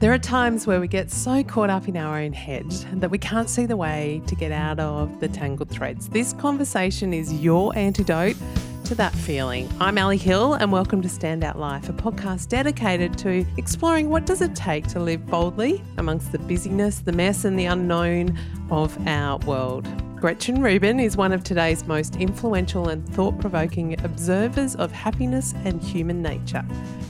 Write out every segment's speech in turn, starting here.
There are times where we get so caught up in our own head that we can't see the way to get out of the tangled threads. This conversation is your antidote to that feeling. I'm Ali Hill and welcome to Standout Life, a podcast dedicated to exploring what does it take to live boldly amongst the busyness, the mess and the unknown of our world. Gretchen Rubin is one of today's most influential and thought-provoking observers of happiness and human nature.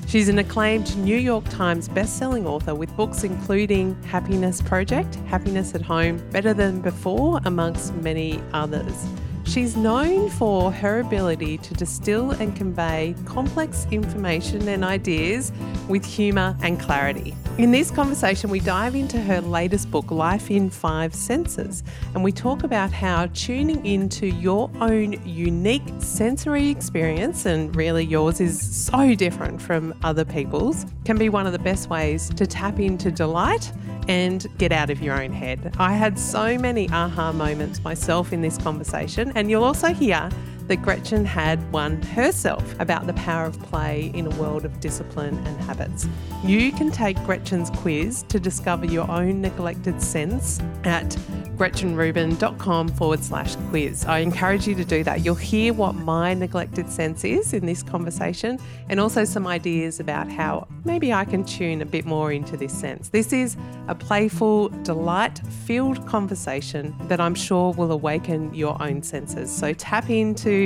She's an acclaimed New York Times best-selling author with books including Happiness Project, Happiness at Home, Better Than Before, amongst many others. She's known for her ability to distill and convey complex information and ideas with humour and clarity. In this conversation, we dive into her latest book, Life in Five Senses, and we talk about how tuning into your own unique sensory experience, and really yours is so different from other people's, can be one of the best ways to tap into delight and get out of your own head. I had so many aha moments myself in this conversation, and you'll also hear that Gretchen had one herself about the power of play in a world of discipline and habits. You can take Gretchen's quiz to discover your own neglected sense at gretchenrubin.com forward slash quiz. I encourage you to do that. You'll hear what my neglected sense is in this conversation and also some ideas about how maybe I can tune a bit more into this sense. This is a playful, delight filled conversation that I'm sure will awaken your own senses. So tap into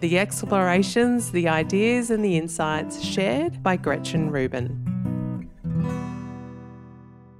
the explorations, the ideas, and the insights shared by Gretchen Rubin.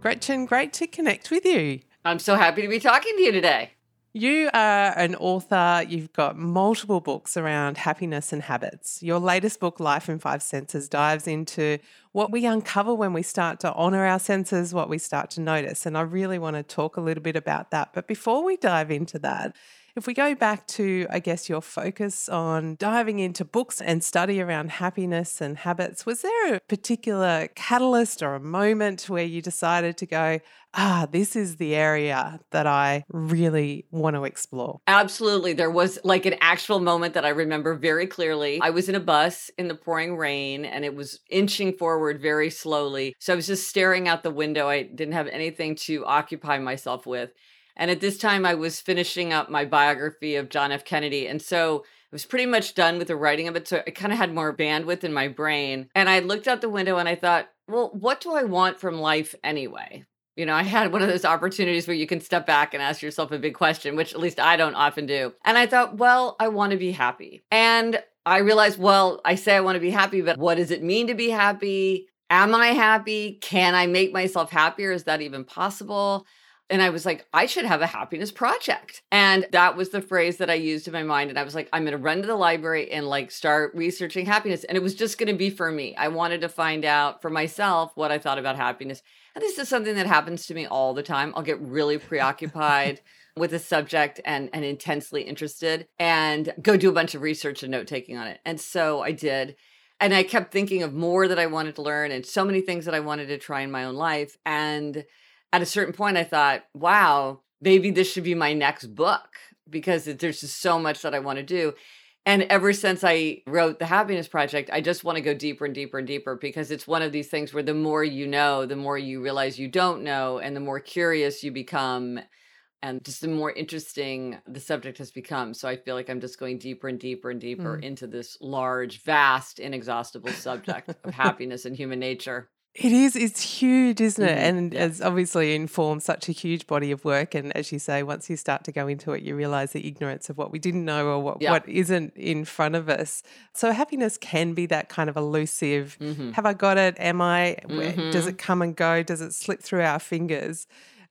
Gretchen, great to connect with you. I'm so happy to be talking to you today. You are an author. You've got multiple books around happiness and habits. Your latest book, Life in Five Senses, dives into what we uncover when we start to honor our senses, what we start to notice. And I really want to talk a little bit about that. But before we dive into that, if we go back to, I guess, your focus on diving into books and study around happiness and habits, was there a particular catalyst or a moment where you decided to go, ah, this is the area that I really want to explore? Absolutely. There was like an actual moment that I remember very clearly. I was in a bus in the pouring rain and it was inching forward very slowly. So I was just staring out the window. I didn't have anything to occupy myself with. And at this time, I was finishing up my biography of John F. Kennedy. And so I was pretty much done with the writing of it. So I kind of had more bandwidth in my brain. And I looked out the window and I thought, well, what do I want from life anyway? You know, I had one of those opportunities where you can step back and ask yourself a big question, which at least I don't often do. And I thought, well, I want to be happy. And I realized, well, I say I want to be happy, but what does it mean to be happy? Am I happy? Can I make myself happier? Is that even possible? And I was like, I should have a happiness project. And that was the phrase that I used in my mind. And I was like, I'm going to run to the library and like start researching happiness. And it was just going to be for me. I wanted to find out for myself what I thought about happiness. And this is something that happens to me all the time. I'll get really preoccupied with a subject and, and intensely interested and go do a bunch of research and note taking on it. And so I did. And I kept thinking of more that I wanted to learn and so many things that I wanted to try in my own life. And at a certain point, I thought, wow, maybe this should be my next book because there's just so much that I want to do. And ever since I wrote The Happiness Project, I just want to go deeper and deeper and deeper because it's one of these things where the more you know, the more you realize you don't know, and the more curious you become, and just the more interesting the subject has become. So I feel like I'm just going deeper and deeper and deeper mm. into this large, vast, inexhaustible subject of happiness and human nature. It is. It's huge, isn't it? And as obviously informs such a huge body of work. And as you say, once you start to go into it, you realize the ignorance of what we didn't know or what, what isn't in front of us. So happiness can be that kind of elusive. Mm-hmm. Have I got it? Am I? Mm-hmm. Does it come and go? Does it slip through our fingers?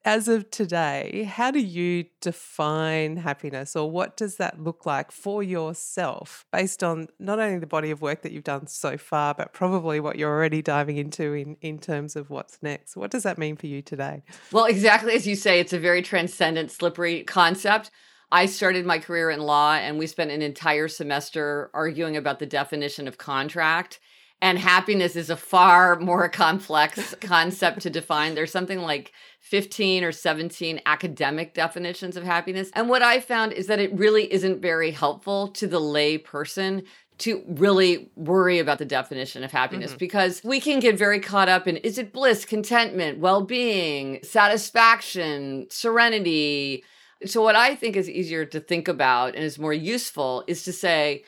As of today, how do you define happiness or what does that look like for yourself based on not only the body of work that you've done so far, but probably what you're already diving into in, in terms of what's next? What does that mean for you today? Well, exactly as you say, it's a very transcendent, slippery concept. I started my career in law and we spent an entire semester arguing about the definition of contract And happiness is a far more complex concept to define. There's something like 15 or 17 academic definitions of happiness. And what I found is that it really isn't very helpful to the lay person to really worry about the definition of happiness mm-hmm. because we can get very caught up in is it bliss, contentment, well being, satisfaction, serenity. So, what I think is easier to think about and is more useful is to say,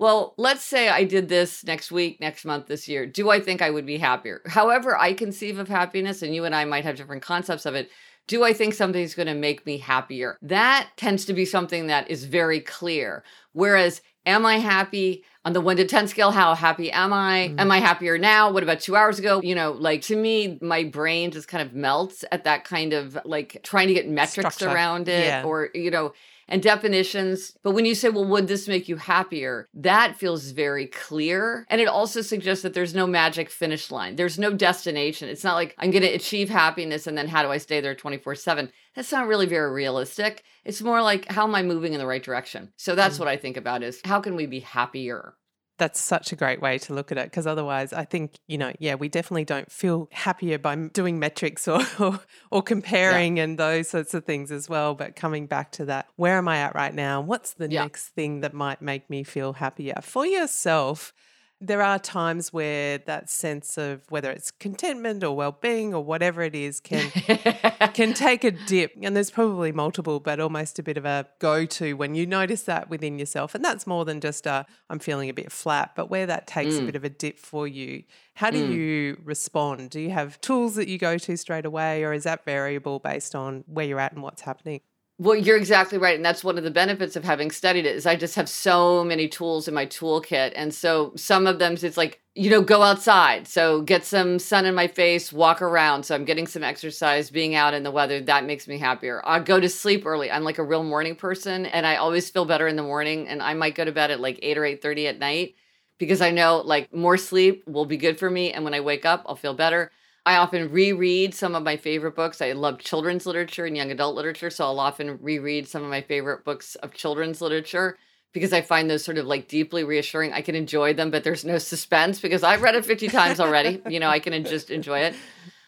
well, let's say I did this next week, next month, this year. Do I think I would be happier? However, I conceive of happiness, and you and I might have different concepts of it. Do I think something's going to make me happier? That tends to be something that is very clear. Whereas Am I happy? On the one to 10 scale, how happy am I? Mm-hmm. Am I happier now? What about two hours ago? You know, like to me, my brain just kind of melts at that kind of like trying to get metrics Structure. around it yeah. or, you know, and definitions. But when you say, well, would this make you happier? That feels very clear. And it also suggests that there's no magic finish line, there's no destination. It's not like I'm going to achieve happiness and then how do I stay there 24 7? That's not really very realistic. It's more like, how am I moving in the right direction? So that's mm. what I think about is how can we be happier? That's such a great way to look at it because otherwise i think you know yeah we definitely don't feel happier by doing metrics or or, or comparing yeah. and those sorts of things as well but coming back to that where am i at right now what's the yeah. next thing that might make me feel happier for yourself there are times where that sense of whether it's contentment or well-being or whatever it is can can take a dip and there's probably multiple but almost a bit of a go-to when you notice that within yourself and that's more than just a i'm feeling a bit flat but where that takes mm. a bit of a dip for you how do mm. you respond do you have tools that you go to straight away or is that variable based on where you're at and what's happening well, you're exactly right. And that's one of the benefits of having studied it is I just have so many tools in my toolkit. And so some of them it's like, you know, go outside. So get some sun in my face, walk around. So I'm getting some exercise, being out in the weather, that makes me happier. I go to sleep early. I'm like a real morning person and I always feel better in the morning. And I might go to bed at like 8 or 8:30 at night because I know like more sleep will be good for me. And when I wake up, I'll feel better. I often reread some of my favorite books. I love children's literature and young adult literature, so I'll often reread some of my favorite books of children's literature because I find those sort of like deeply reassuring. I can enjoy them, but there's no suspense because I've read it 50 times already. you know, I can just enjoy it.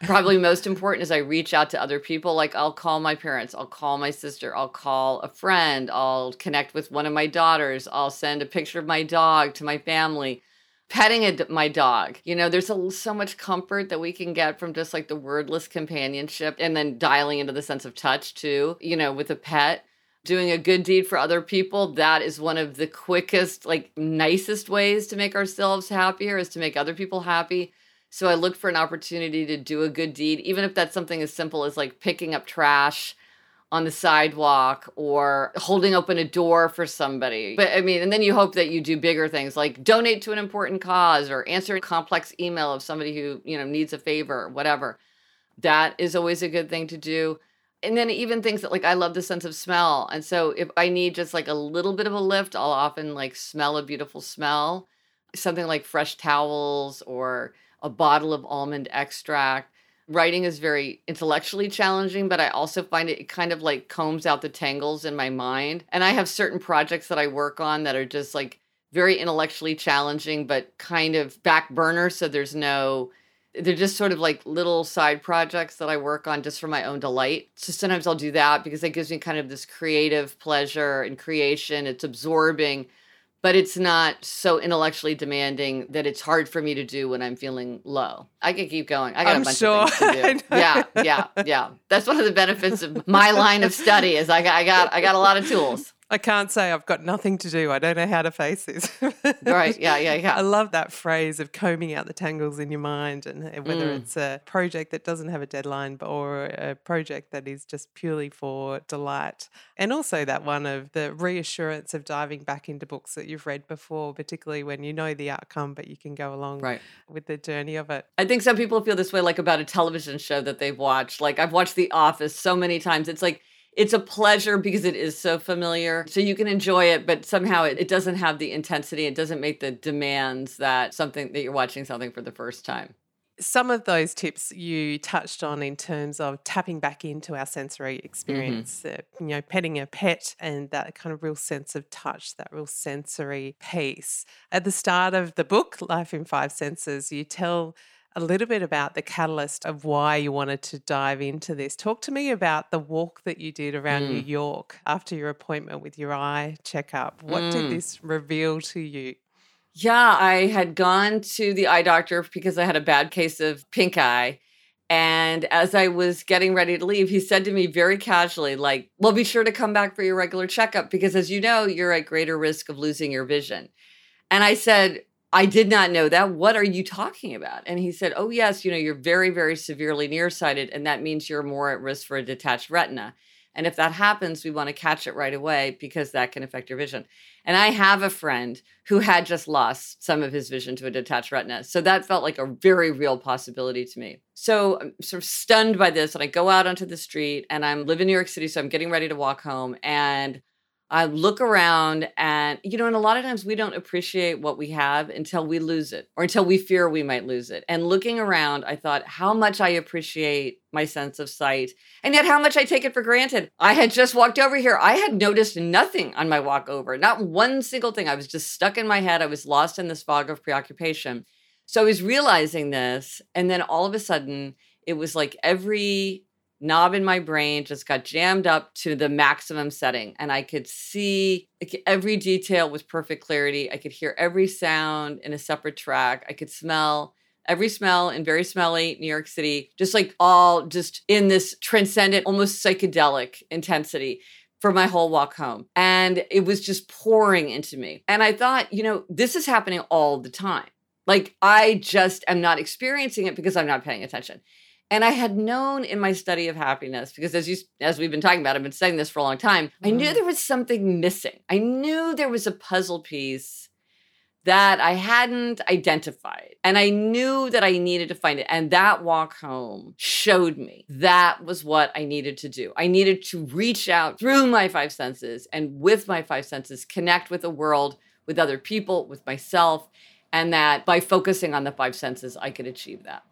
Probably most important is I reach out to other people. Like I'll call my parents, I'll call my sister, I'll call a friend, I'll connect with one of my daughters, I'll send a picture of my dog to my family petting a, my dog. You know, there's a, so much comfort that we can get from just like the wordless companionship and then dialing into the sense of touch too, you know, with a pet. Doing a good deed for other people, that is one of the quickest, like nicest ways to make ourselves happier is to make other people happy. So I look for an opportunity to do a good deed, even if that's something as simple as like picking up trash on the sidewalk or holding open a door for somebody. But I mean, and then you hope that you do bigger things like donate to an important cause or answer a complex email of somebody who, you know, needs a favor or whatever. That is always a good thing to do. And then even things that like I love the sense of smell. And so if I need just like a little bit of a lift, I'll often like smell a beautiful smell. Something like fresh towels or a bottle of almond extract writing is very intellectually challenging, but I also find it, kind of like combs out the tangles in my mind. And I have certain projects that I work on that are just like very intellectually challenging, but kind of back burner. So there's no, they're just sort of like little side projects that I work on just for my own delight. So sometimes I'll do that because it gives me kind of this creative pleasure and creation. It's absorbing but it's not so intellectually demanding that it's hard for me to do when I'm feeling low. I can keep going. I got I'm a bunch sure. of things to do. yeah, yeah, yeah. That's one of the benefits of my line of study is I got, I got I got a lot of tools. I can't say I've got nothing to do. I don't know how to face this. right. Yeah. Yeah. Yeah. I love that phrase of combing out the tangles in your mind and uh, whether mm. it's a project that doesn't have a deadline or a project that is just purely for delight. And also that one of the reassurance of diving back into books that you've read before, particularly when you know the outcome, but you can go along right. with the journey of it. I think some people feel this way like about a television show that they've watched. Like I've watched The Office so many times. It's like, it's a pleasure because it is so familiar. So you can enjoy it, but somehow it, it doesn't have the intensity. It doesn't make the demands that something that you're watching something for the first time. some of those tips you touched on in terms of tapping back into our sensory Mm-hmm. experience, uh, you know, petting a pet and that kind of real sense of touch, that real sensory piece. At the start of the book, Life in Five Senses, you tell a little bit about the catalyst of why you wanted to dive into this. Talk to me about the walk that you did around New Mm. York after your appointment with your eye checkup. What did Mm. this reveal to you? Yeah, I had gone to the eye doctor because I had a bad case of pink eye. And as I was getting ready to leave, he said to me very casually, like, well, be sure to come back for your regular checkup because, as you know, you're at greater risk of losing your vision. And I said, I did not know that. What are you talking about? And he said, Oh, yes, you know, you're very, very severely nearsighted, and that means you're more at risk for a detached retina. And if that happens, we want to catch it right away because that can affect your vision. And I have a friend who had just lost some of his vision to a detached retina. So that felt like a very real possibility to me. So I'm sort of stunned by this. And I go out onto the street and I'm living in New York City. So I'm getting ready to walk home. And I look around and, you know, and a lot of times we don't appreciate what we have until we lose it or until we fear we might lose it. And looking around, I thought how much I appreciate my sense of sight and yet how much I take it for granted. I had just walked over here. I had noticed nothing on my walk over, not one single thing. I was just stuck in my head. I was lost in this fog of preoccupation. So I was realizing this. And then all of a sudden, it was like every knob in my brain just got jammed up to the maximum setting and i could see every detail with perfect clarity. I could hear every sound in a separate track. I could smell every smell in very smelly new york city just like all just in this transcendent almost psychedelic intensity for my whole walk home. And it was just pouring into me. And i thought you know this is happening all the time. Like i just am not experiencing it because i'm not paying attention and I had known in my study of happiness, because as you as we've been talking about, I've been studying this for a long time. I knew Mm. there was something missing. I knew there was a puzzle piece that I hadn't identified. And I knew that I needed to find it. And that walk home showed me that was what I needed to do. I needed to reach out through my five senses and with my five senses, connect with the world, with other people, with myself. And that by focusing on the five senses, I could achieve that.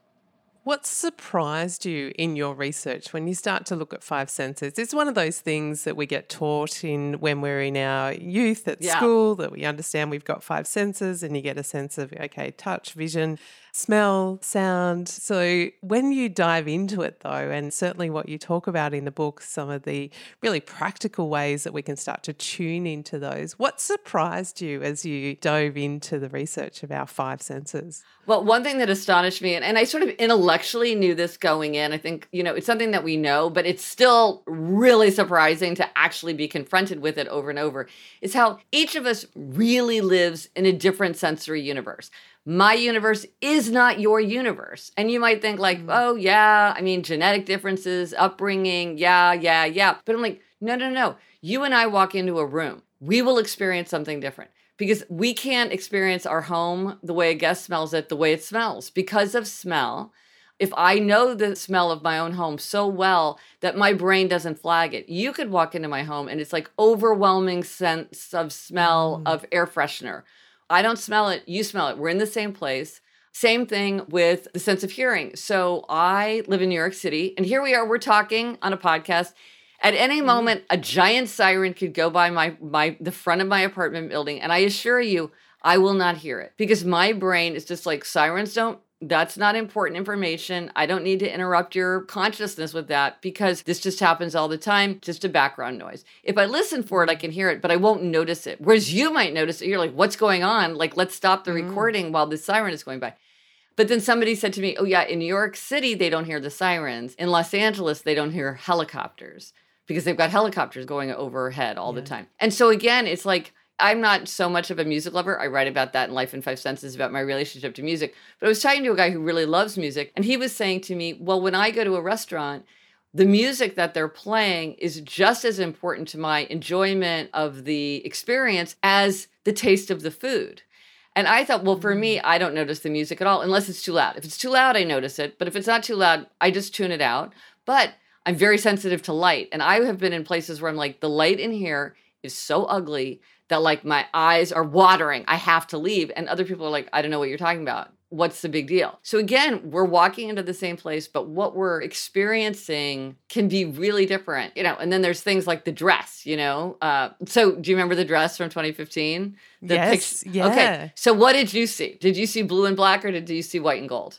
What surprised you in your research when you start to look at five senses? It's one of those things that we get taught in when we're in our youth at Yeah. school that we understand we've got five senses and you get a sense of okay, touch, vision, smell, sound. So when you dive into it though, and certainly what you talk about in the book, some of the really practical ways that we can start to tune into those, what surprised you as you dove into the research of our five senses? Well, one thing that astonished me, and, and I sort of intellectually knew this going in, I think, you know, it's something that we know, but it's still really surprising to actually be confronted with it over and over, is how each of us really lives in a different sensory universe. My universe is not your universe. And you might think, like, oh, yeah, I mean, genetic differences, upbringing, yeah, yeah, yeah. But I'm like, no, no, no. You and I walk into a room, we will experience something different because we can't experience our home the way a guest smells it the way it smells because of smell if i know the smell of my own home so well that my brain doesn't flag it you could walk into my home and it's like overwhelming sense of smell Mm. of air freshener i don't smell it you smell it. We're in the same place. Same thing with the sense of hearing. So i live in new york city and here we are we're talking on a podcast. At any mm-hmm. moment, a giant siren could go by my my the front of my apartment building, and I assure you, I will not hear it because my brain is just like sirens don't. That's not important information. I don't need to interrupt your consciousness with that because this just happens all the time, just a background noise. If I listen for it, I can hear it, but I won't notice it. Whereas you might notice it. You're like, what's going on? Like, let's stop the Mm. recording while the siren is going by. But then somebody said to me, Oh, yeah, in New York City, they don't hear the sirens. In Los Angeles, they don't hear helicopters because they've got helicopters going overhead all the time. And so, again, it's like, I'm not so much of a music lover. I write about that in Life in Five Senses about my relationship to music. But I was talking to a guy who really loves music, and he was saying to me, Well, when I go to a restaurant, the music that they're playing is just as important to my enjoyment of the experience as the taste of the food. And I thought, well, for me, mm. I don't notice the music at all unless it's too loud. If it's too loud, I notice it. But if it's not too loud, I just tune it out. But I'm very sensitive to light. And I have been in places where I'm like, the light in here is so ugly that like my eyes are watering. I have to leave. And other people are like, I don't know what you're talking about. what's the big deal? So again, we're walking into the same place, but what we're experiencing can be really different, you know. And then there's things like the dress, you know. Uh, so do you remember the dress from 2015? The yes. pic- yeah. Okay. So what did you see? Did you see blue and black, or did you see white and gold?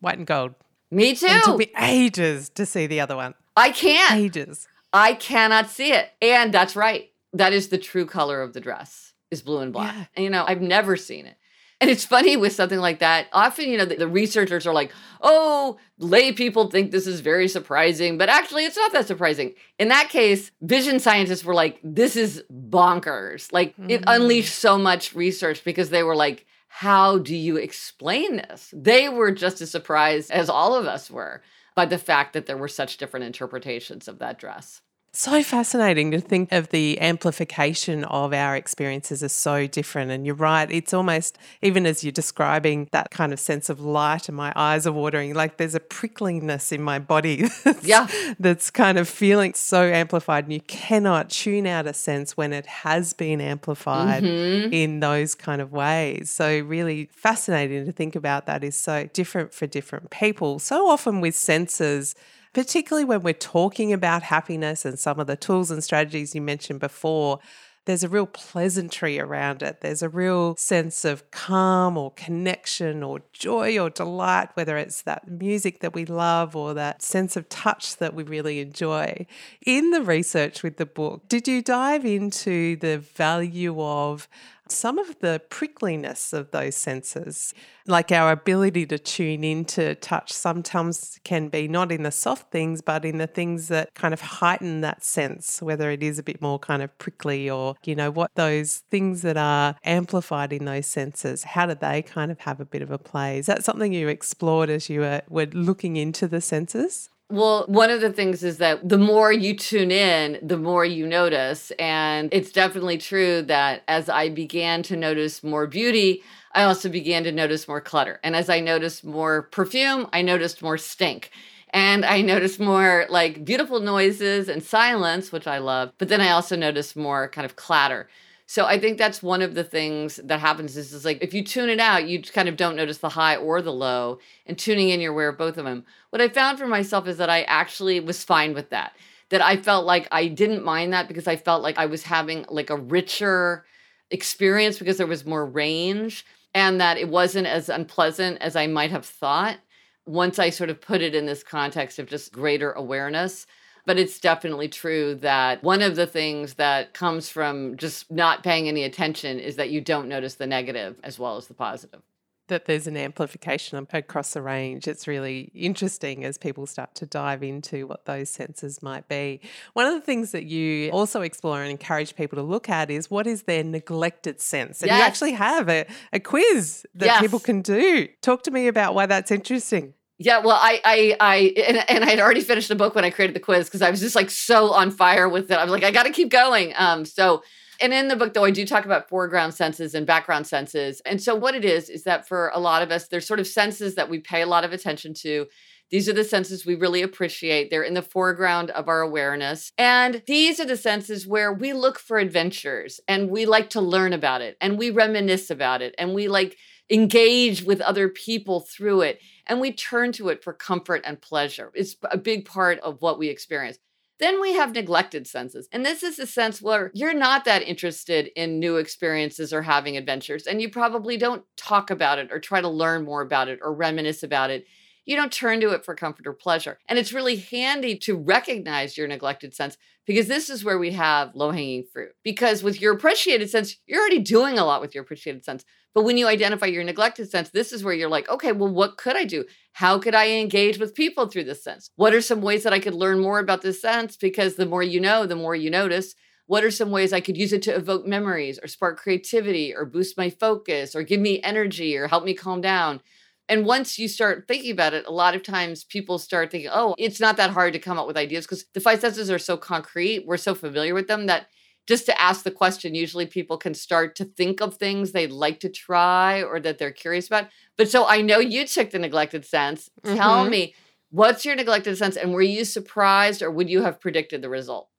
White and gold. Me too. It took me ages to see the other one. I can't. Ages. I cannot see it. And that's right. That is the true color of the dress is blue and black. Yeah. And you know, I've never seen it. And it's funny with something like that. Often, you know, the, the researchers are like, oh, lay people think this is very surprising, but actually it's not that surprising. In that case, vision scientists were like, this is bonkers. Like it Mm. unleashed so much research because they were like, how do you explain this? They were just as surprised as all of us were by the fact that there were such different interpretations of that dress. So fascinating to think of the amplification of our experiences as so different. And you're right, it's almost, even as you're describing that kind of sense of light and my eyes are watering, like there's a prickliness in my body that's, Yeah. that's kind of feeling so amplified. And you cannot tune out a sense when it has been amplified Mhm. in those kind of ways. So, really fascinating to think about that is so different for different people. So often with senses, particularly when we're talking about happiness and some of the tools and strategies you mentioned before. There's a real pleasantry around it. There's a real sense of calm or connection or joy or delight, whether it's that music that we love or that sense of touch that we really enjoy. In the research with the book, did you dive into the value of some of the prickliness of those senses, like our ability to tune into touch, sometimes can be not in the soft things, but in the things that kind of heighten that sense, whether it is a bit more kind of prickly or, you know, what those things that are amplified in those senses, how do they kind of have a bit of a play? Is that something you explored as you were, were looking into the senses? Well, one of the things is that the more you tune in, the more you notice. And it's definitely true that as I began to notice more beauty, I also began to notice more clutter. And as I noticed more perfume, I noticed more stink. And I noticed more like beautiful noises and silence, which I love. But then I also noticed more kind of clatter. So I think that's one of the things that happens is, is like if you tune it out, you kind of don't notice the high or the low. And tuning in, you're aware of both of them. What I found for myself is that I actually was fine with that. That I felt like I didn't mind that because I felt like I was having like a richer experience because there was more range and that it wasn't as unpleasant as I might have thought once I sort of put it in this context of just greater awareness. But it's definitely true that one of the things that comes from just not paying any attention is that you don't notice the negative as well as the positive. that there's an amplification across the range. It's really interesting as people start to dive into what those senses might be. One of the things that you also explore and encourage people to look at is what is their neglected sense? And you actually have a, a quiz that Yes. people can do. Talk to me about why that's interesting. Yeah, well, I, I, I, and, and I had already finished the book when I created the quiz because I was just like so on fire with it. I was like, I got to keep going. Um, so, and in the book though, I do talk about foreground senses and background senses. And so, what it is is that for a lot of us, there's sort of senses that we pay a lot of attention to. These are the senses we really appreciate. They're in the foreground of our awareness. And these are the senses where we look for adventures and we like to learn about it and we reminisce about it and we like engage with other people through it and we turn to it for comfort and pleasure. It's a big part of what we experience. Then we have neglected senses. And this is a sense where you're not that interested in new experiences or having adventures, and you probably don't talk about it or try to learn more about it or reminisce about it. You don't turn to it for comfort or pleasure. And it's really handy to recognize your neglected sense because this is where we have low hanging fruit. Because with your appreciated sense, you're already doing a lot with your appreciated sense. But when you identify your neglected sense, this is where you're like, okay, well, what could I do? How could I engage with people through this sense? What are some ways that I could learn more about this sense? Because the more you know, the more you notice. What are some ways I could use it to evoke memories or spark creativity or boost my focus or give me energy or help me calm down? And once you start thinking about it, a lot of times people start thinking, oh, it's not that hard to come up with ideas because the five senses are so concrete. We're so familiar with them that just to ask the question, usually people can start to think of things they'd like to try or that they're curious about. But so I know you took the neglected sense. Tell Mhm. me, what's your neglected sense? And were you surprised or would you have predicted the result?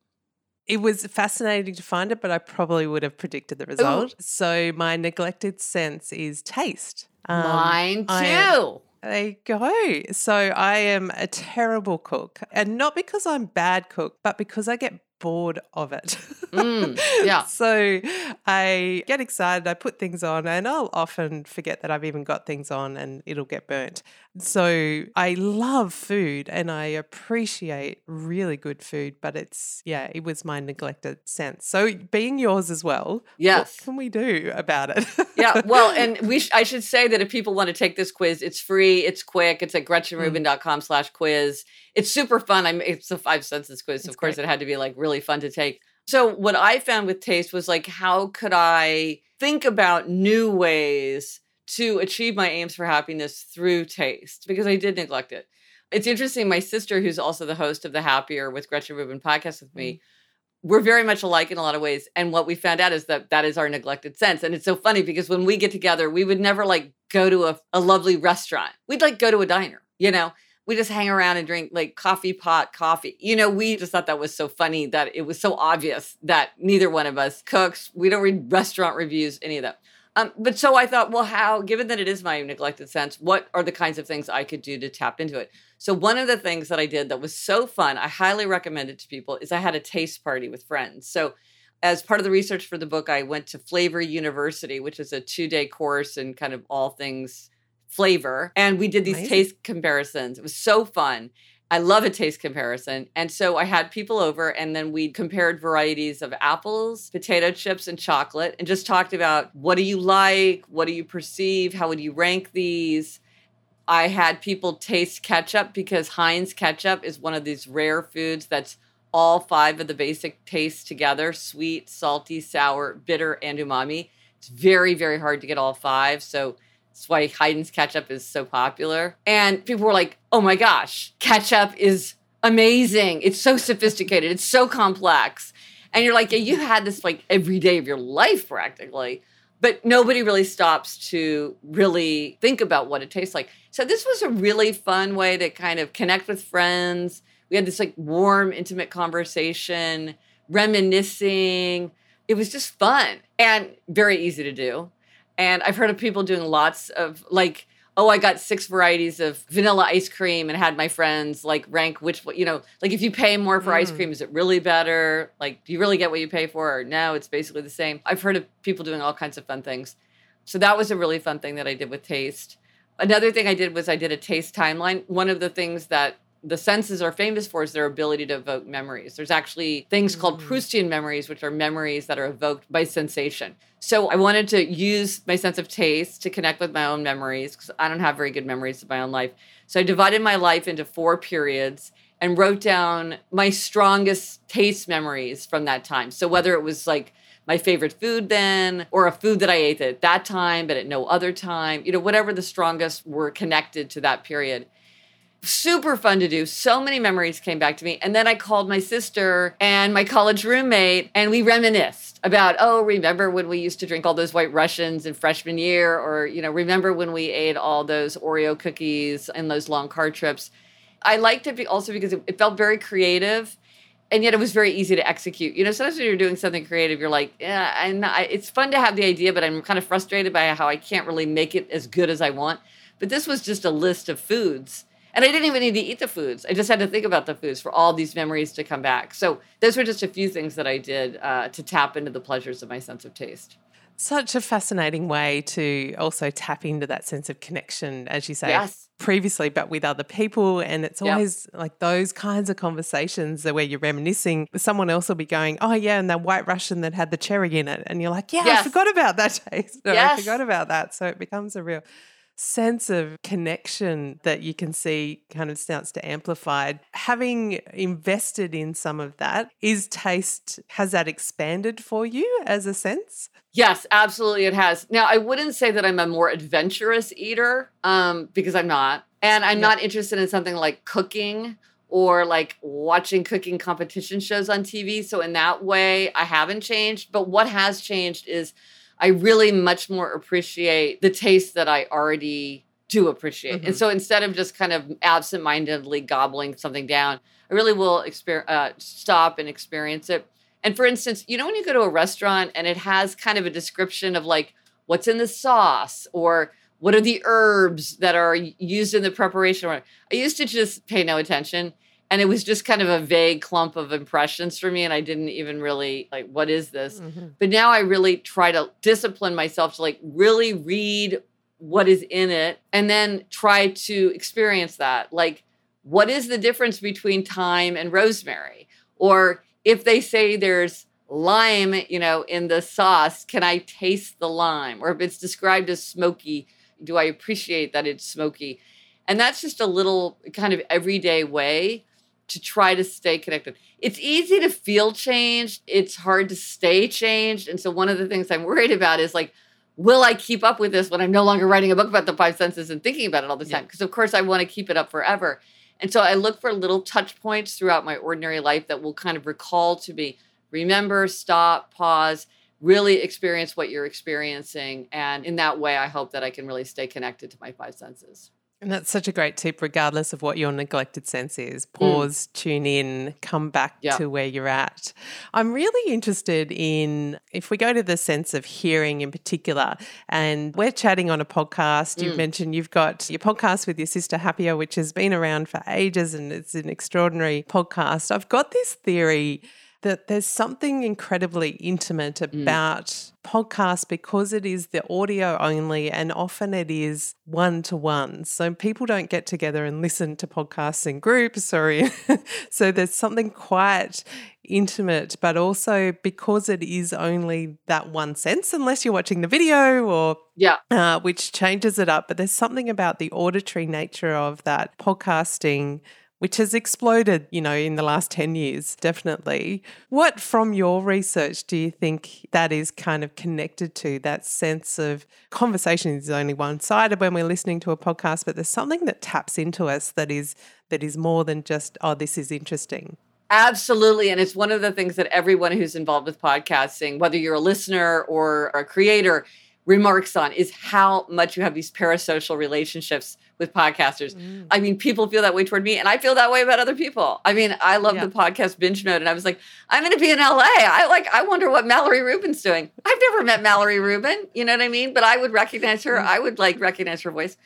It was fascinating to find it, but I probably would have predicted the result. Ooh. So my neglected sense is taste. Um, Mine too. There you go. So I am a terrible cook, and not because I'm bad cook, but because I get bored of it. Mm, yeah. so I get excited, I put things on, and I'll often forget that I've even got things on and it'll get burnt. So I love food and I appreciate really good food, but it's, yeah, it was my neglected sense. So being yours as well, yes. what can we do about it? yeah, well, and we sh- I should say that if people want to take this quiz, it's free, it's quick, it's at gretchenrubin.com slash quiz. It's super fun. I'm, it's a five senses quiz. So of course, great. it had to be like really fun to take. So what I found with taste was like, how could I think about new ways to achieve my aims for happiness through taste because I did neglect it. It's interesting. My sister, who's also the host of the Happier with Gretchen Rubin podcast with me, mm-hmm. we're very much alike in a lot of ways. And what we found out is that that is our neglected sense. And it's so funny because when we get together, we would never like go to a, a lovely restaurant. We'd like go to a diner, you know? We just hang around and drink like coffee pot coffee. You know, we just thought that was so funny that it was so obvious that neither one of us cooks. We don't read restaurant reviews, any of that. Um, but so I thought, well, how, given that it is my neglected sense, what are the kinds of things I could do to tap into it? So, one of the things that I did that was so fun, I highly recommend it to people, is I had a taste party with friends. So, as part of the research for the book, I went to Flavor University, which is a two day course in kind of all things flavor. And we did these taste comparisons. It was so fun. I love a taste comparison. And so I had people over and then we compared varieties of apples, potato chips, and chocolate and just talked about what do you like? What do you perceive? How would you rank these? I had people taste ketchup because Heinz ketchup is one of these rare foods that's all five of the basic tastes together sweet, salty, sour, bitter, and umami. It's very, very hard to get all five. So that's why Heinz ketchup is so popular. And people were like, oh my gosh, ketchup is amazing. It's so sophisticated. It's so complex. And you're like, yeah, you had this like every day of your life practically. But nobody really stops to really think about what it tastes like. So this was a really fun way to kind of connect with friends. We had this like warm, intimate conversation, reminiscing. It was just fun and very easy to do. And I've heard of people doing lots of like, oh, I got six varieties of vanilla ice cream and had my friends like rank which, you know, like if you pay more for mm. ice cream, is it really better? Like, do you really get what you pay for? Or no, it's basically the same. I've heard of people doing all kinds of fun things. So that was a really fun thing that I did with taste. Another thing I did was I did a taste timeline. One of the things that the senses are famous for is their ability to evoke memories. There's actually things mm. called Proustian memories, which are memories that are evoked by sensation. So I wanted to use my sense of taste to connect with my own memories because I don't have very good memories of my own life. So I divided my life into four periods and wrote down my strongest taste memories from that time. So whether it was like my favorite food then or a food that I ate at that time but at no other time, you know, whatever the strongest were connected to that period super fun to do. So many memories came back to me. And then I called my sister and my college roommate, and we reminisced about, oh, remember when we used to drink all those white Russians in freshman year? Or, you know, remember when we ate all those Oreo cookies in those long car trips? I liked it also because it, felt very creative. And yet it was very easy to execute. You know, sometimes when you're doing something creative, you're like, yeah, I'm it's fun to have the idea, but I'm kind of frustrated by how I can't really make it as good as I want. But this was just a list of foods and I didn't even need to eat the foods. I just had to think about the foods for all these memories to come back. So those were just a few things that I did uh, to tap into the pleasures of my sense of taste. Such a fascinating way to also tap into that sense of connection, as you say. Yes. Previously, but with other people. And it's always yep. like those kinds of conversations where you're reminiscing. Someone else will be going, Oh, yeah, and that white Russian that had the cherry in it. And you're like, Yeah, yes. I forgot about that taste. No, yes. I forgot about that. So it becomes a real sense of connection that you can see kind of starts to amplify. Having invested in some of that, is taste, has that expanded for you as a sense? Yes, absolutely it has. Now, I wouldn't say that I'm a more adventurous eater um, because I'm not. And I'm not interested in something like cooking or like watching cooking competition shows on TV. So, in that way, I haven't changed. But what has changed is I really much more appreciate the taste that I already do appreciate. Mm-hmm. And so instead of just kind of absentmindedly gobbling something down, I really will exper- uh, stop and experience it. And for instance, you know, when you go to a restaurant and it has kind of a description of like what's in the sauce or what are the herbs that are used in the preparation? I used to just pay no attention and it was just kind of a vague clump of impressions for me and i didn't even really like what is this? Mm-hmm. but now i really try to discipline myself to like really read what is in it and then try to experience that. Like what is the difference between thyme and rosemary? Or if they say there's lime you know in the sauce can i taste the lime? Or if it's described as smoky do i appreciate that it's smoky? And that's just a little kind of everyday way to try to stay connected. It's easy to feel changed, it's hard to stay changed. And so, one of the things I'm worried about is like, will I keep up with this when I'm no longer writing a book about the five senses and thinking about it all the time? Because, yeah. of course, I want to keep it up forever. And so, I look for little touch points throughout my ordinary life that will kind of recall to me remember, stop, pause. Really experience what you're experiencing. And in that way, I hope that I can really stay connected to my five senses. And that's such a great tip, regardless of what your neglected sense is. Mm. Pause, mm. tune in, come back yep. to where you're at. I'm really interested in if we go to the sense of hearing in particular, and we're chatting on a podcast. You've mm. mentioned you've got your podcast with your sister Happier, which has been around for ages and it's an extraordinary podcast. I've got this theory that there's something incredibly intimate mm. about mm. podcasts because it is the audio only and often it is one to one. So people don't get together and listen to podcasts in groups or so there's something quite intimate, but also because it is only that one sense, unless you're watching the video or yeah, uh, which changes it up. But there's something about the auditory nature of that podcasting which has exploded, you know, in the last 10 years, definitely. What from your research do you think that is kind of connected to that sense of conversation is only one-sided when we're listening to a podcast, but there's something that taps into us that is that is more than just, oh, this is interesting. Absolutely. And it's one of the things that everyone who's involved with podcasting, whether you're a listener or a creator, remarks on is how much you have these parasocial relationships with podcasters. Mm. I mean, people feel that way toward me, and I feel that way about other people. I mean, I love yeah. the podcast binge mode, and I was like, I'm going to be in LA. I like, I wonder what Mallory Rubin's doing. I've never met Mallory Rubin, you know what I mean? But I would recognize her. Mm. I would like recognize her voice.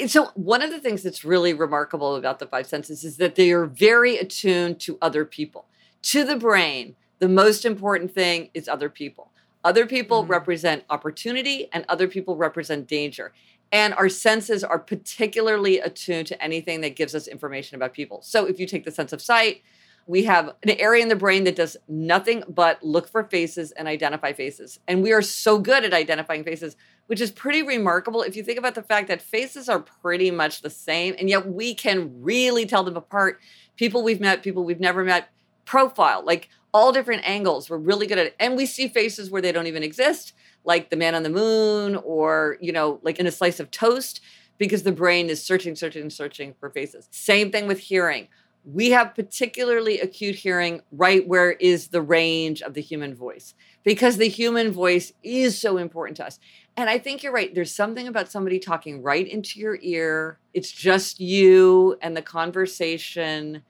And so, one of the things that's really remarkable about the five senses is that they are very attuned to other people. To the brain, the most important thing is other people. Other people mm-hmm. represent opportunity and other people represent danger. And our senses are particularly attuned to anything that gives us information about people. So if you take the sense of sight, we have an area in the brain that does nothing but look for faces and identify faces. And we are so good at identifying faces, which is pretty remarkable if you think about the fact that faces are pretty much the same. And yet we can really tell them apart. People we've met, people we've never met, profile. Like all different angles. We're really good at it. And we see faces where they don't even exist, like the man on the moon or, you know, like in a slice of toast, because the brain is searching, searching, searching for faces. Same thing with hearing. We have particularly acute hearing right where is the range of the human voice because the human voice is so important to us. And I think you're right. There's something about somebody talking right into your ear. It's just you and the conversation.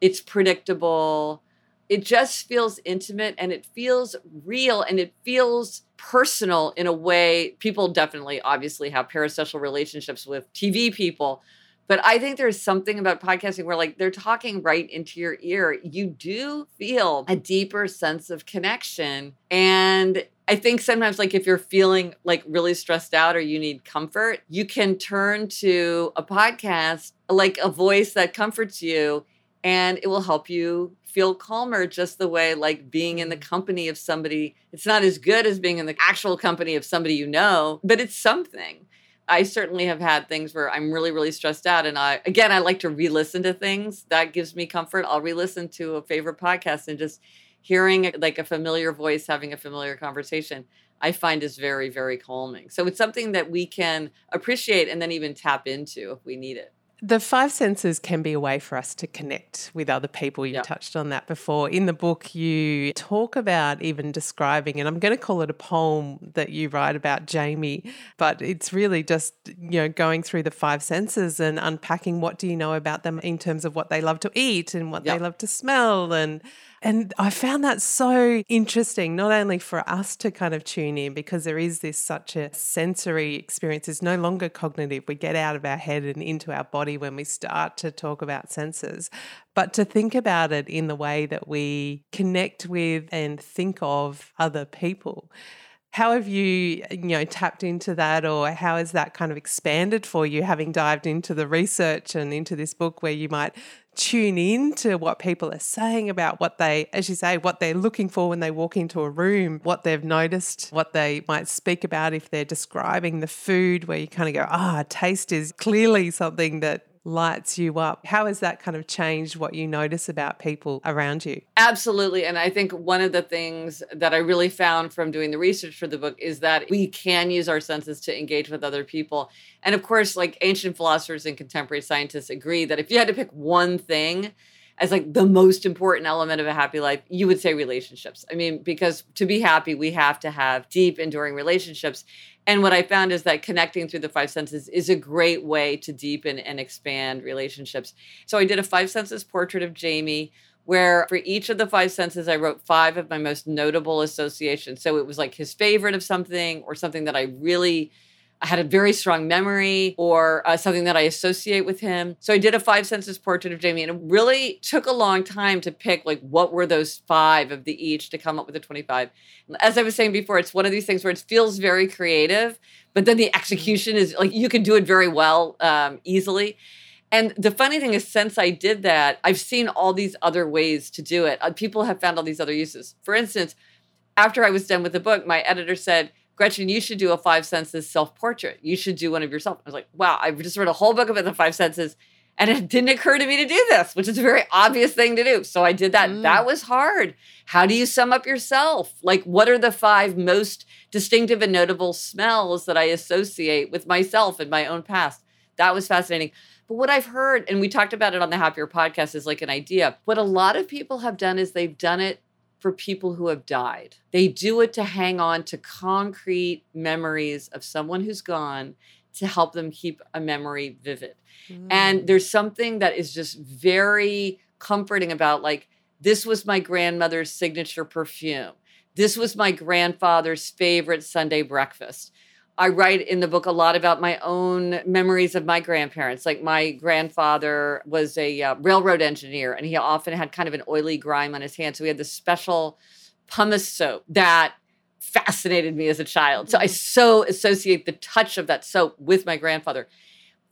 It's predictable it just feels intimate and it feels real and it feels personal in a way. People definitely obviously have parasocial relationships with tv people but i think there's something about podcasting where like they're talking right into your ear. You do feel a deeper sense of connection and I think sometimes, like if you're feeling like really stressed out or you need comfort, you can turn to a podcast, like a voice that comforts you, and it will help you feel calmer just the way like being in the mm. company of somebody it's not as good as being in the actual company of somebody you know but it's something. I certainly have had things where i'm really really stressed out and i again i like to re-listen to things. That gives me comfort. I'll re-listen to a favorite podcast and just hearing like a familiar voice having a familiar conversation i find is very very calming. So it's something that we can appreciate and then even tap into if we need it the five senses can be a way for us to connect with other people. You yep. touched on that before. In the book, you talk about even describing, and I'm going to call it a poem that you write about Jamie, but it's really just, you know, going through the five senses and unpacking what do you know about them in terms of what they love to eat and what yep. they love to smell and And I found that so interesting, not only for us to kind of tune in, because there is this such a sensory experience, it's no longer cognitive. We get out of our head and into our body when we start to talk about senses, but to think about it in the way that we connect with and think of other people. How have you, you know, tapped into that, or how has that kind of expanded for you, having dived into the research and into this book, where you might tune in to what people are saying about what they, as you say, what they're looking for when they walk into a room, what they've noticed, what they might speak about if they're describing the food, where you kind of go, ah, taste is clearly something that lights you up. How has that kind of changed what you notice about people around you? Absolutely. And I think one of the things that I really found from doing the research for the book is that we can use our senses to engage with other people. And of course, like ancient philosophers and contemporary scientists agree that if you had to pick one thing, as like the most important element of a happy life, you would say relationships. I mean, because to be happy, we have to have deep, enduring relationships. And what I found is that connecting through the five senses is a great way to deepen and expand relationships. So I did a five senses portrait of Jamie where for each of the five senses, I wrote five of my most notable associations. So it was like his favorite of something or something that I really I had a very strong memory or uh, something that I associate with him. So I did a five senses portrait of Jamie, and it really took a long time to pick like what were those five of the each to come up with the 25. As I was saying before, it's one of these things where it feels very creative, but then the mm-hmm. execution is like you can do it very well um, easily. And the funny thing is, since I did that, I've seen all these other ways to do it. Uh, people have found all these other uses. For instance, after I was done with the book, my editor said, Gretchen, you should do a five senses self portrait. You should do one of yourself. I was like, wow, I just read a whole book about the five senses and it didn't occur to me to do this, which is a very obvious thing to do. So I did that. Mm. That was hard. How do you sum up yourself? Like, what are the five most distinctive and notable smells that I associate with myself and my own past? That was fascinating. But what I've heard, and we talked about it on the Happier podcast, is like an idea. What a lot of people have done is they've done it for people who have died. They do it to hang on to concrete memories of someone who's gone to help them keep a memory vivid. Mm. And there's something that is just very comforting about like, this was my grandmother's signature perfume. This was my grandfather's favorite Sunday breakfast. I write in the book a lot about my own memories of my grandparents. Like my grandfather was a uh, railroad engineer and he often had kind of an oily grime on his hands. So we had this special pumice soap that fascinated me as a child. So I mm. so associate the touch of that soap with my grandfather.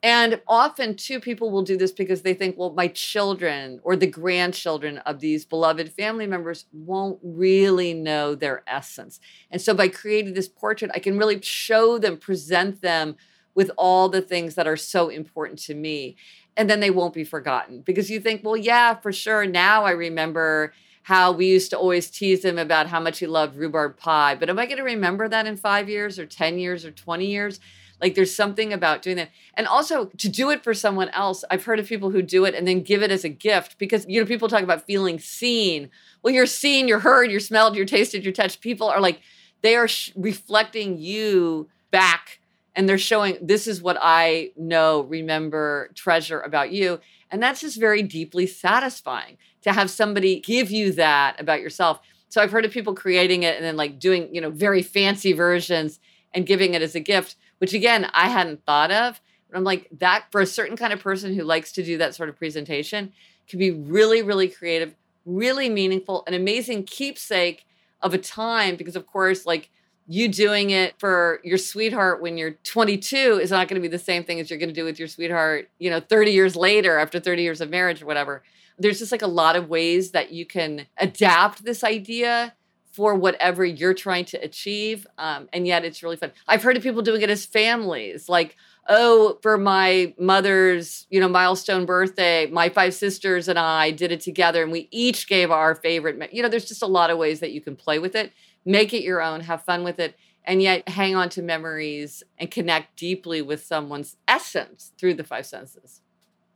And often, too, people will do this because they think, well, my children or the grandchildren of these beloved family members won't really know their essence. And so, by creating this portrait, I can really show them, present them with all the things that are so important to me. And then they won't be forgotten because you think, well, yeah, for sure. Now I remember how we used to always tease him about how much he loved rhubarb pie. But am I going to remember that in five years or 10 years or 20 years? Like there's something about doing that. And also to do it for someone else. I've heard of people who do it and then give it as a gift because, you know, people talk about feeling seen. Well, you're seen, you're heard, you're smelled, you're tasted, you're touched. People are like, they are sh- reflecting you back and they're showing this is what I know, remember, treasure about you. And that's just very deeply satisfying to have somebody give you that about yourself. So I've heard of people creating it and then like doing, you know, very fancy versions and giving it as a gift which again, I hadn't thought of. But I'm like, that for a certain kind of person who likes to do that sort of presentation can be really, really creative, really meaningful, an amazing keepsake of a time. Because, of course, like you doing it for your sweetheart when you're 22 is not going to be the same thing as you're going to do with your sweetheart, you know, 30 years later after 30 years of marriage or whatever. There's just like a lot of ways that you can adapt this idea for whatever you're trying to achieve. Um, and yet it's really fun. I've heard of people doing it as families, like, oh, for my mother's, you know, milestone birthday, my five sisters and I did it together and we each gave our favorite. You know, there's just a lot of ways that you can play with it, make it your own, have fun with it, and yet hang on to memories and connect deeply with someone's essence through the five senses.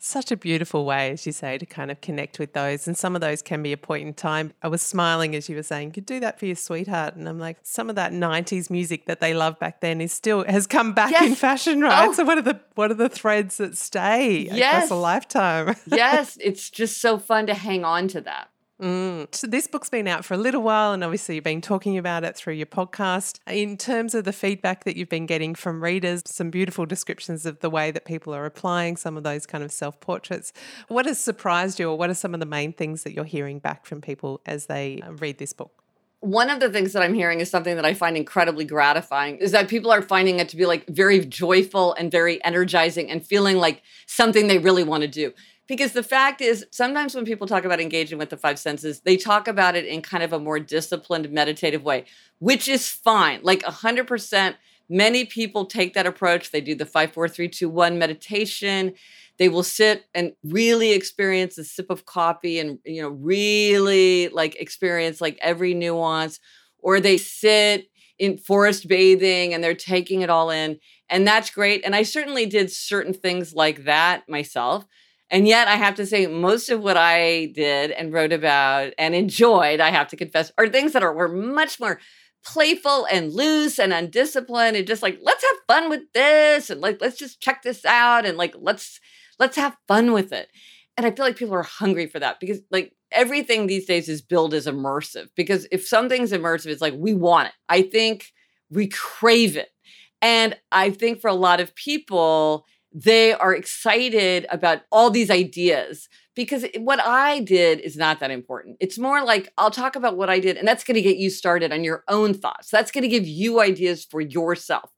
Such a beautiful way, as you say, to kind of connect with those. And some of those can be a point in time. I was smiling as you were saying, you could do that for your sweetheart. And I'm like, some of that 90s music that they loved back then is still has come back yes. in fashion, right? Oh. So what are the what are the threads that stay yes. across a lifetime? yes. It's just so fun to hang on to that. Mm. So this book's been out for a little while, and obviously you've been talking about it through your podcast. In terms of the feedback that you've been getting from readers, some beautiful descriptions of the way that people are applying some of those kind of self portraits. What has surprised you, or what are some of the main things that you're hearing back from people as they uh, read this book? one of the things that I'm hearing is something that I find incredibly gratifying is that people are finding it to be like very joyful and very energizing and feeling like something they really want to do. Because the fact is, sometimes when people talk about engaging with the five senses, they talk about it in kind of a more disciplined, meditative way, which is fine. Like 100%. Many people take that approach. They do the five, four, three, two, one meditation they will sit and really experience a sip of coffee and you know really like experience like every nuance or they sit in forest bathing and they're taking it all in and that's great and i certainly did certain things like that myself and yet i have to say most of what i did and wrote about and enjoyed i have to confess are things that are were much more playful and loose and undisciplined and just like let's have fun with this and like let's just check this out and like let's Let's have fun with it. And I feel like people are hungry for that because like everything these days is billed as immersive because if something's immersive, it's like we want it. I think we crave it. And I think for a lot of people, they are excited about all these ideas because what I did is not that important. It's more like I'll talk about what I did, and that's going to get you started on your own thoughts. That's going to give you ideas for yourself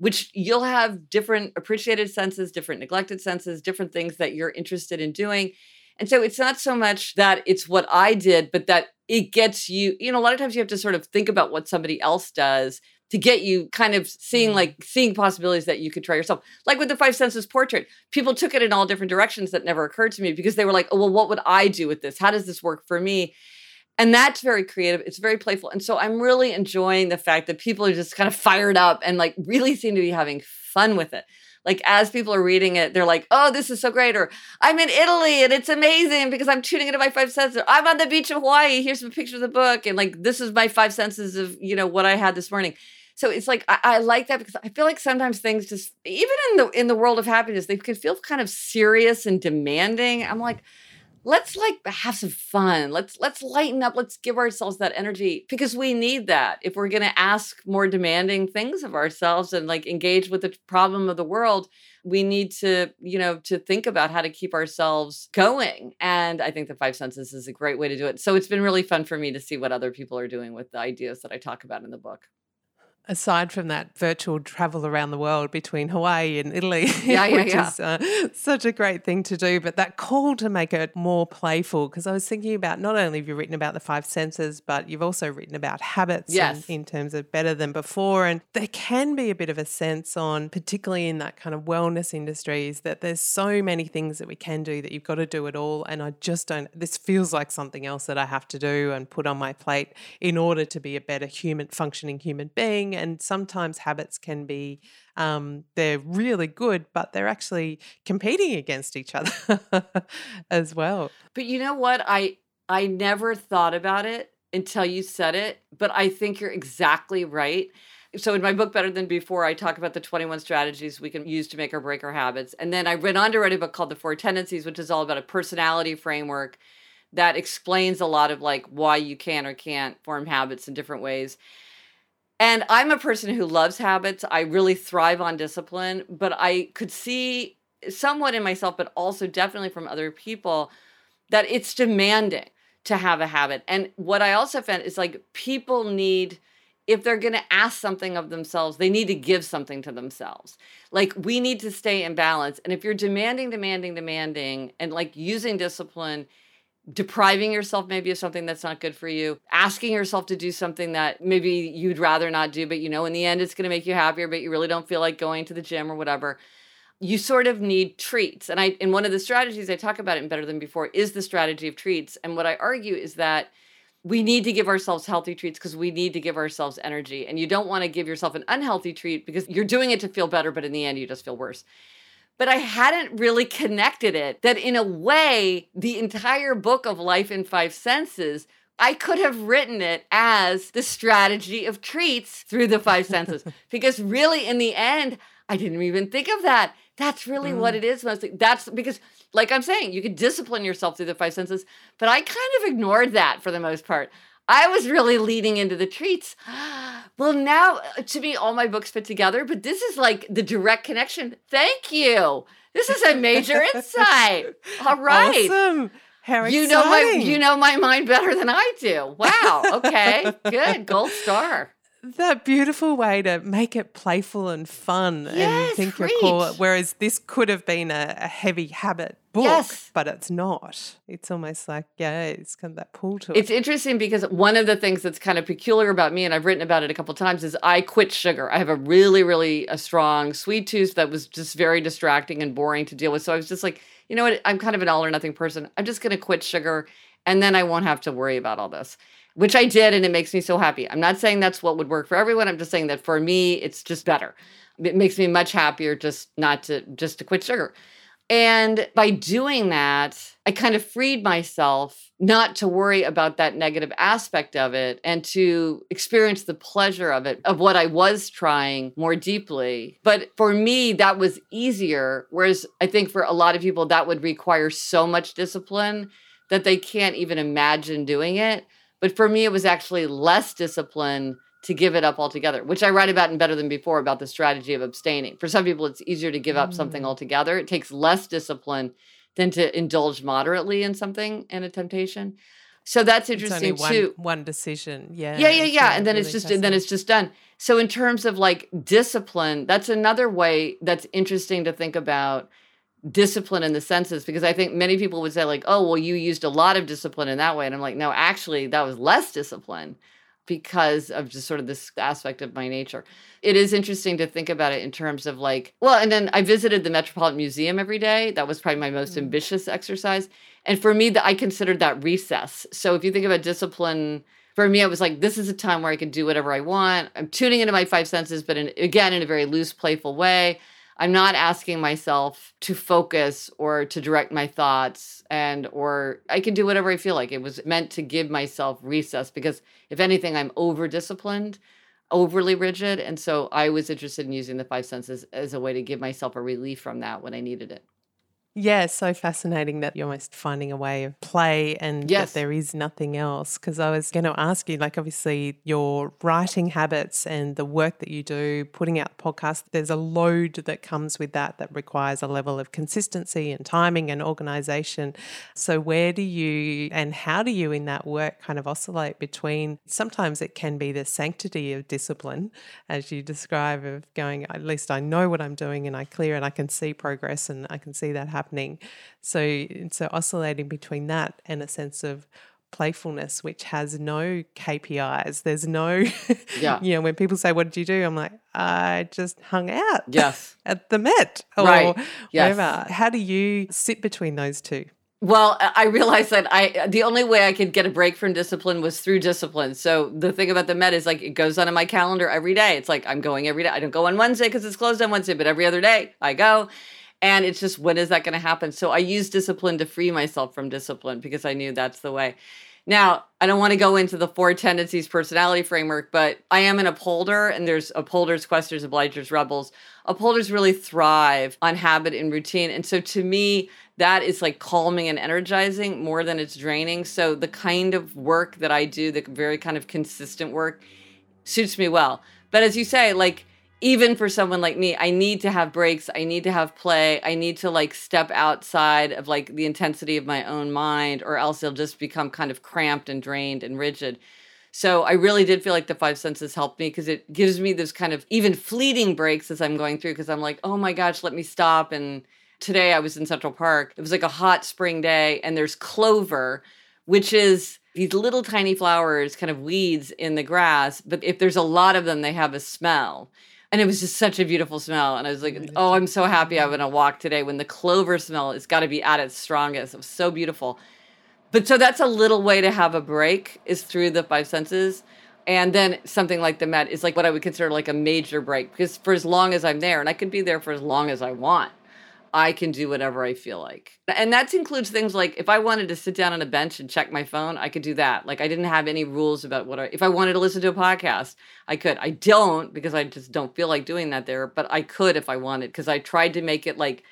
which you'll have different appreciated senses, different neglected senses, different things that you're interested in doing. And so it's not so much that it's what I did, but that it gets you, you know, a lot of times you have to sort of think about what somebody else does to get you kind of seeing mm. like seeing possibilities that you could try yourself. Like with the five senses portrait, people took it in all different directions that never occurred to me because they were like, oh, well, what would I do with this? How does this work for me? And that's very creative. It's very playful. And so I'm really enjoying the fact that people are just kind of fired up and like really seem to be having fun with it. Like as people are reading it, they're like, oh, this is so great. Or I'm in Italy and it's amazing because I'm tuning into my five senses. I'm on the beach of Hawaii. Here's some pictures of the book. And like, this is my five senses of, you know, what I had this morning. So it's like I, I, like that because I feel like sometimes things just even in the in the world of happiness, they can feel kind of serious and demanding. I'm like, let's like have some fun. Let's let's lighten up. Let's give ourselves that energy because we need that. If we're going to ask more demanding things of ourselves and like engage with the problem of the world we need to you know to think about how to keep ourselves going. And i think the five senses is a great way to do it. So it's been really fun for me to see what other people are doing with the ideas that i talk about in the book aside from that virtual travel around the world between Hawaii and Italy, yeah, yeah, which yeah. is uh, such a great thing to do, but that call to make it more playful, because I was thinking about not only have you written about the five senses, but you've also written about habits yes. in, in terms of better than before. And there can be a bit of a sense on, particularly in that kind of wellness industries, that there's so many things that we can do that you've got to do it all. And I just don't, this feels like something else that I have to do and put on my plate in order to be a better human, functioning human being and sometimes habits can be um, they're really good, but they're actually competing against each other as well. But you know what? I I never thought about it until you said it, but I think you're exactly right. So in my book Better Than Before, I talk about the 21 strategies we can use to make or break our habits. And then I went on to write a book called The Four Tendencies, which is all about a personality framework that explains a lot of like why you can or can't form habits in different ways. And I'm a person who loves habits. I really thrive on discipline, but I could see somewhat in myself, but also definitely from other people, that it's demanding to have a habit. And what I also found is like people need, if they're going to ask something of themselves, they need to give something to themselves. Like we need to stay in balance. And if you're demanding, demanding, demanding, and like using discipline, depriving yourself maybe of something that's not good for you, asking yourself to do something that maybe you'd rather not do, but you know, in the end, it's going to make you happier, but you really don't feel like going to the gym or whatever. You sort of need treats. And I, in one of the strategies I talk about it in Better Than Before is the strategy of treats. And what I argue is that we need to give ourselves healthy treats because we need to give ourselves energy. And you don't want to give yourself an unhealthy treat because you're doing it to feel better, but in the end, you just feel worse but I hadn't really connected it that in a way, the entire book of Life in Five Senses, I could have written it as the strategy of treats through the five senses. because really, in the end, I didn't even think of that. That's really mm. what it is mostly. That's because, like I'm saying, you can discipline yourself through the five senses, but I kind of ignored that for the most part. I was really leading into the treats. Well, now uh, to me, all my books fit together, but this is like the direct connection. Thank you. This is a major insight. All right. Awesome. How you know my you know my mind better than I do. Wow. Okay. Good. Gold star that beautiful way to make it playful and fun yes, and think your core. Whereas this could have been a, a heavy habit book, yes. but it's not. It's almost like, yeah, it's kind of that pull to it. It's interesting because one of the things that's kind of peculiar about me, and I've written about it a couple times, is I quit sugar. I have a really, really a strong sweet tooth that was just very distracting and boring to deal with. So I was just like, you know what? I'm kind of an all or nothing person. I'm just going to quit sugar and then I won't have to worry about all this which I did, and it makes me so happy. I'm not saying that's what would work for everyone. I'm just saying that for me, it's just better. It makes me much happier just not to just to quit sugar. And by doing that, I kind of freed myself not to worry about that negative aspect of it and to experience the pleasure of it, of what I was trying more deeply. But for me, that was easier. Whereas I think for a lot of people, that would require so much discipline that they can't even imagine doing it. But for me, it was actually less discipline to give it up altogether, which I write about in Better Than Before about the strategy of abstaining. For some people, it's easier to give up mm. something altogether. It takes less discipline than to indulge moderately in something and a temptation. So that's interesting one, too. One decision, yeah, yeah, yeah, yeah, and then really it's just and then it's just done. So in terms of like discipline, that's another way that's interesting to think about discipline in the senses because I think many people would say like, "Oh, well you used a lot of discipline in that way." And I'm like, "No, actually that was less discipline because of just sort of this aspect of my nature." It is interesting to think about it in terms of like, well, and then I visited the Metropolitan Museum every day. That was probably my most mm ambitious exercise. And for me, that I considered that recess. So if you think about discipline, for me, it was like this is a time where I can do whatever I want. I'm tuning into my five senses, but in, again in a very loose, playful way. I'm not asking myself to focus or to direct my thoughts and or I can do whatever I feel like. It was meant to give myself recess because if anything I'm over disciplined, overly rigid and so I was interested in using the five senses as a way to give myself a relief from that when I needed it. Yeah, so fascinating that you're almost finding a way of play and yes. that there is nothing else. Because I was going to ask you, like, obviously, your writing habits and the work that you do, putting out the podcast, there's a load that comes with that that requires a level of consistency and timing and organization. So, where do you and how do you in that work kind of oscillate between sometimes it can be the sanctity of discipline, as you describe, of going, at least I know what I'm doing and I clear and I can see progress and I can see that happen happening. So so oscillating between that and a sense of playfulness which has no KPIs. There's no yeah. you know, when people say, What did you do? I'm like, I just hung out. Yes. at the Met or right. yes. whatever. How do you sit between those two? Well, I realized that I the only way I could get a break from discipline was through discipline. So the thing about the Met is like it goes on in my calendar every day. It's like I'm going every day. I don't go on Wednesday because it's closed on Wednesday, but every other day I go. And it's just, when is that going to happen? So I use discipline to free myself from discipline because I knew that's the way. Now, I don't want to go into the four tendencies personality framework, but I am an upholder, and there's upholders, questioners, obligers, rebels. Upholders really thrive on habit and routine. And so to me, that is like calming and energizing more than it's draining. So the kind of work that I do, the very kind of consistent work, suits me well. But as you say, like, even for someone like me, I need to have breaks. I need to have play. I need to like step outside of like the intensity of my own mind, or else it'll just become kind of cramped and drained and rigid. So I really did feel like the five senses helped me because it gives me this kind of even fleeting breaks as I'm going through because I'm like, oh my gosh, let me stop. And today I was in Central Park. It was like a hot spring day, and there's clover, which is these little tiny flowers, kind of weeds in the grass. But if there's a lot of them, they have a smell and it was just such a beautiful smell. And i was like oh i'm so happy i'm going to walk today when the clover smell has got to be at its strongest. It was so beautiful. But so that's a little way to have a break is through the five senses. And then something like the met is like what i would consider like a major break because for as long as i'm there and i could be there for as long as i want I can do whatever I feel like. And that includes things like if I wanted to sit down on a bench and check my phone, I could do that. Like I didn't have any rules about what I, if I wanted to listen to a podcast, I could. I don't because I just don't feel like doing that there, but I could if I wanted because I tried to make it like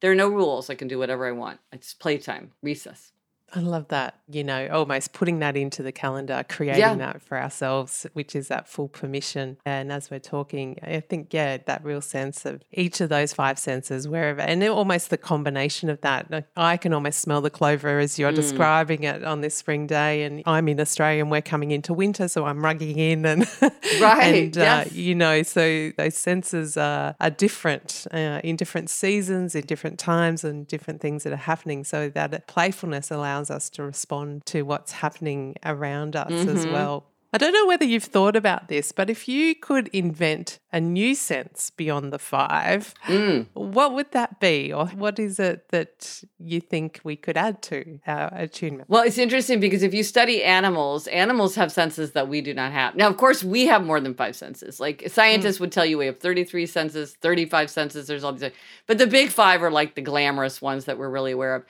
there are no rules. I can do whatever I want. It's playtime, recess. I love that, you know, almost putting that into the calendar, creating yeah. that for ourselves, which is that full permission. And as we're talking, I think, yeah, that real sense of each of those five senses, wherever, and almost the combination of that. Like I can almost smell the clover as you're mm. describing it on this spring day. And I'm in Australia and we're coming into winter, so I'm rugging in. And, right. and, uh, yes. uh, you know, so those senses are, are different uh, in different seasons, in different times, and different things that are happening. So that playfulness allows allows us to respond to what's happening around us mm-hmm. as well. I don't know whether you've thought about this, but if you could invent a new sense beyond the five, mm. what would that be? Or what is it that you think we could add to our attunement? Well, it's interesting because if you study animals, animals have senses that we do not have. Now, of course, we have more than five senses. Like scientists mm. would tell you we have 33 senses, 35 senses, there's all these. But the big five are like the glamorous ones that we're really aware of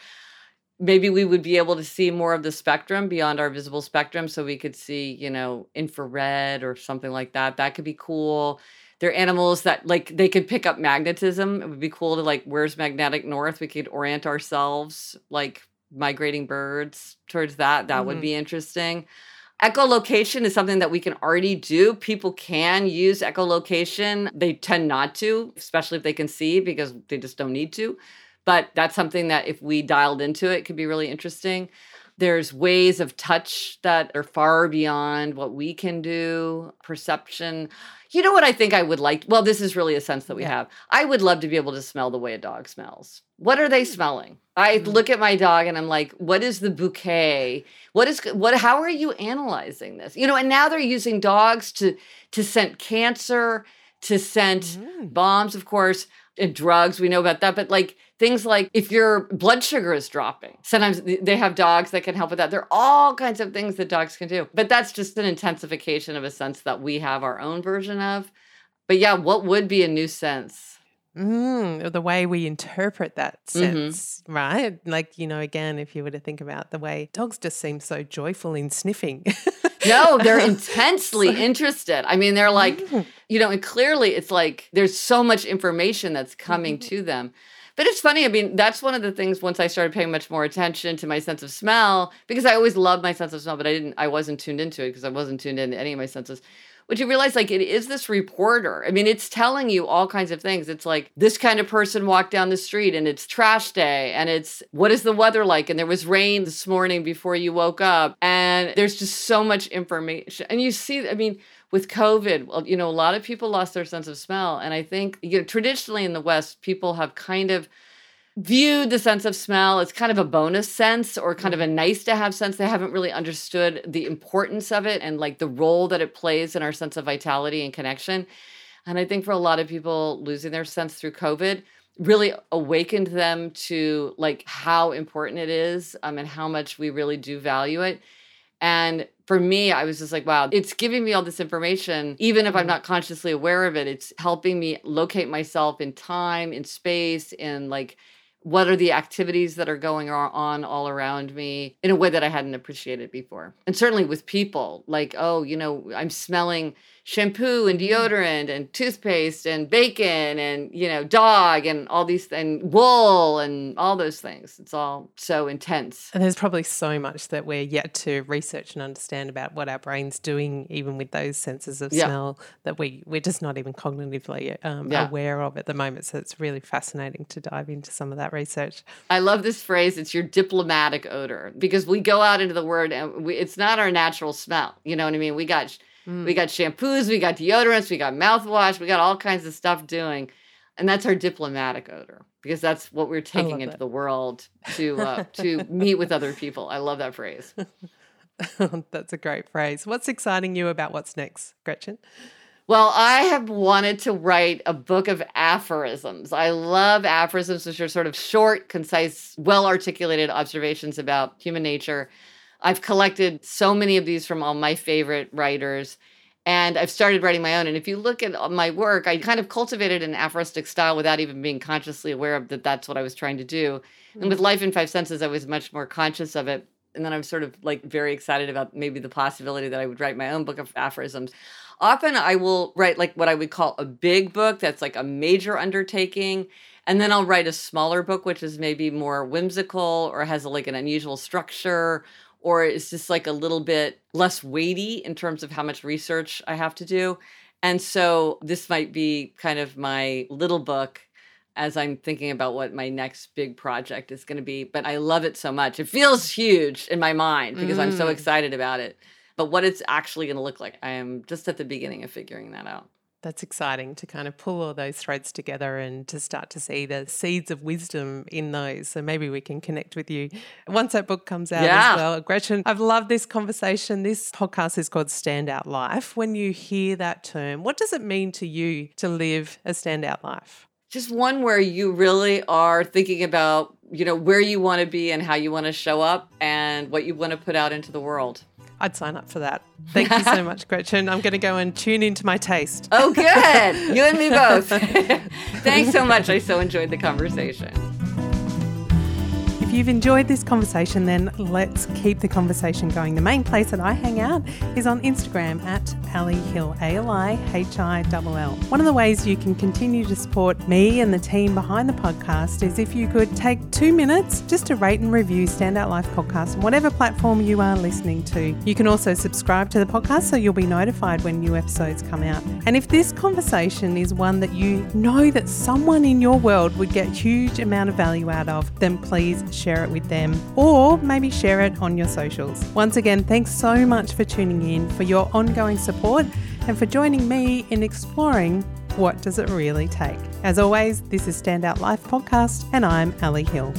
maybe we would be able to see more of the spectrum beyond our visible spectrum so we could see you know infrared or something like that. That could be cool. They're animals that like they could pick up magnetism. It would be cool to like where's magnetic north? We could orient ourselves like migrating birds towards that. That mm-hmm. would be interesting. Echolocation is something that we can already do. People can use echolocation. They tend not to especially if they can see because they just don't need to but that's something that if we dialed into it could be really interesting. There's ways of touch that are far beyond what we can do, perception. You know what I think I would like? Well, this is really a sense that we yeah. have. I would love to be able to smell the way a dog smells. What are they smelling? I mm-hmm. look at my dog and I'm like, what is the bouquet? What is what how are you analyzing this? You know, and now they're using dogs to to scent cancer, to scent mm-hmm. bombs, of course, and drugs. We know about that, but like Things like if your blood sugar is dropping, sometimes they have dogs that can help with that. There are all kinds of things that dogs can do, but that's just an intensification of a sense that we have our own version of. But yeah, what would be a new sense? Mm, the way we interpret that mm-hmm. sense, mm-hmm. right? Like, you know, again, if you were to think about the way dogs just seem so joyful in sniffing. no, they're intensely interested. I mean, they're like, mm. You know, and clearly it's like there's so much information that's coming mm-hmm. to them. But it's funny. I mean, that's one of the things once I started paying much more attention to my sense of smell, because I always loved my sense of smell, but I didn't, I wasn't tuned into it because I wasn't tuned into any of my senses. Which you realize, like, it is this reporter. I mean, it's telling you all kinds of things. It's like this kind of person walked down the street and it's trash day and it's what is the weather like? And there was rain this morning before you woke up. And there's just so much information. And you see, I mean, with COVID, well, you know, a lot of people lost their sense of smell. And I think, you know, traditionally in the West, people have kind of viewed the sense of smell as kind of a bonus sense or kind of a mm-hmm. nice to have sense. They haven't really understood the importance of it and like the role that it plays in our sense of vitality and connection. And I think for a lot of people, losing their sense through COVID really awakened them to like how important it is um, and how much we really do value it. And for me, I was just like, wow, it's giving me all this information. Even if I'm mm-hmm. not consciously aware of it, it's helping me locate myself in time, in space, in like what are the activities that are going on all around me in a way that I hadn't appreciated before. And certainly with people, like, oh, you know, I'm smelling shampoo and deodorant and toothpaste and bacon and you know dog and all these and wool and all those things. It's all so intense. And there's probably so much that we're yet to research and understand about what our brain's doing even with those senses of yeah. smell that we we're just not even cognitively um, yeah. aware of at the moment. So it's really fascinating to dive into some of that research. I love this phrase it's your diplomatic odor because we go out into the world and we, it's not our natural smell you know what i mean? We got Mm. We got shampoos, we got deodorants, we got mouthwash, we got all kinds of stuff doing. And that's our diplomatic odor because that's what we're taking into the world to uh, to meet with other people. I love that phrase. that's a great phrase. What's exciting you about what's next, Gretchen? Well, I have wanted to write a book of aphorisms. I love aphorisms, which are sort of short, concise, well articulated observations about human nature I've collected so many of these from all my favorite writers. And I've started writing my own. And if you look at my work, I kind of cultivated an aphoristic style without even being consciously aware of that that's what I was trying to do. Mm-hmm. And with Life in Five Senses, I was much more conscious of it. And then I'm sort of like very excited about maybe the possibility that I would write my own book of aphorisms. Often I will write like what I would call a big book that's like a major undertaking. And then I'll write a smaller book, which is maybe more whimsical or has a, like an unusual structure or it's just like a little bit less weighty in terms of how much research I have to do. And so this might be kind of my little book as I'm thinking about what my next big project is going to be. But I love it so much. It feels huge in my mind because mm. I'm so mm. excited about it. But what it's actually going to look like, I am just at the beginning of figuring that out that's exciting to kind of pull all those threads together and to start to see the seeds of wisdom in those. So maybe we can connect with you once that book comes out yeah. as well. Gretchen, I've loved this conversation. This podcast is called Standout Life. When you hear that term, what does it mean to you to live a standout life? Just one where you really are thinking about, you know, where you want to be and how you want to show up and what you want to put out into the world. I'd sign up for that. Thank you so much, Gretchen. I'm going to go and tune into my taste. Oh, good. you and me both. Thanks so much. I so enjoyed the conversation you've enjoyed this conversation, then let's keep the conversation going. The main place that I hang out is on Instagram at Ali Hill, A L I H I L L. One of the ways you can continue to support me and the team behind the podcast is if you could take two minutes just to rate and review Standout Life podcast on whatever platform you are listening to. You can also subscribe to the podcast so you'll be notified when new episodes come out. And if this conversation is one that you know that someone in your world would get huge amount of value out of, then please share it with them, or maybe share it on your socials. Once again, thanks so much for tuning in, for your ongoing support, and for joining me in exploring what does it really take. As always, this is Standout Life Podcast, and I'm Ali Hill.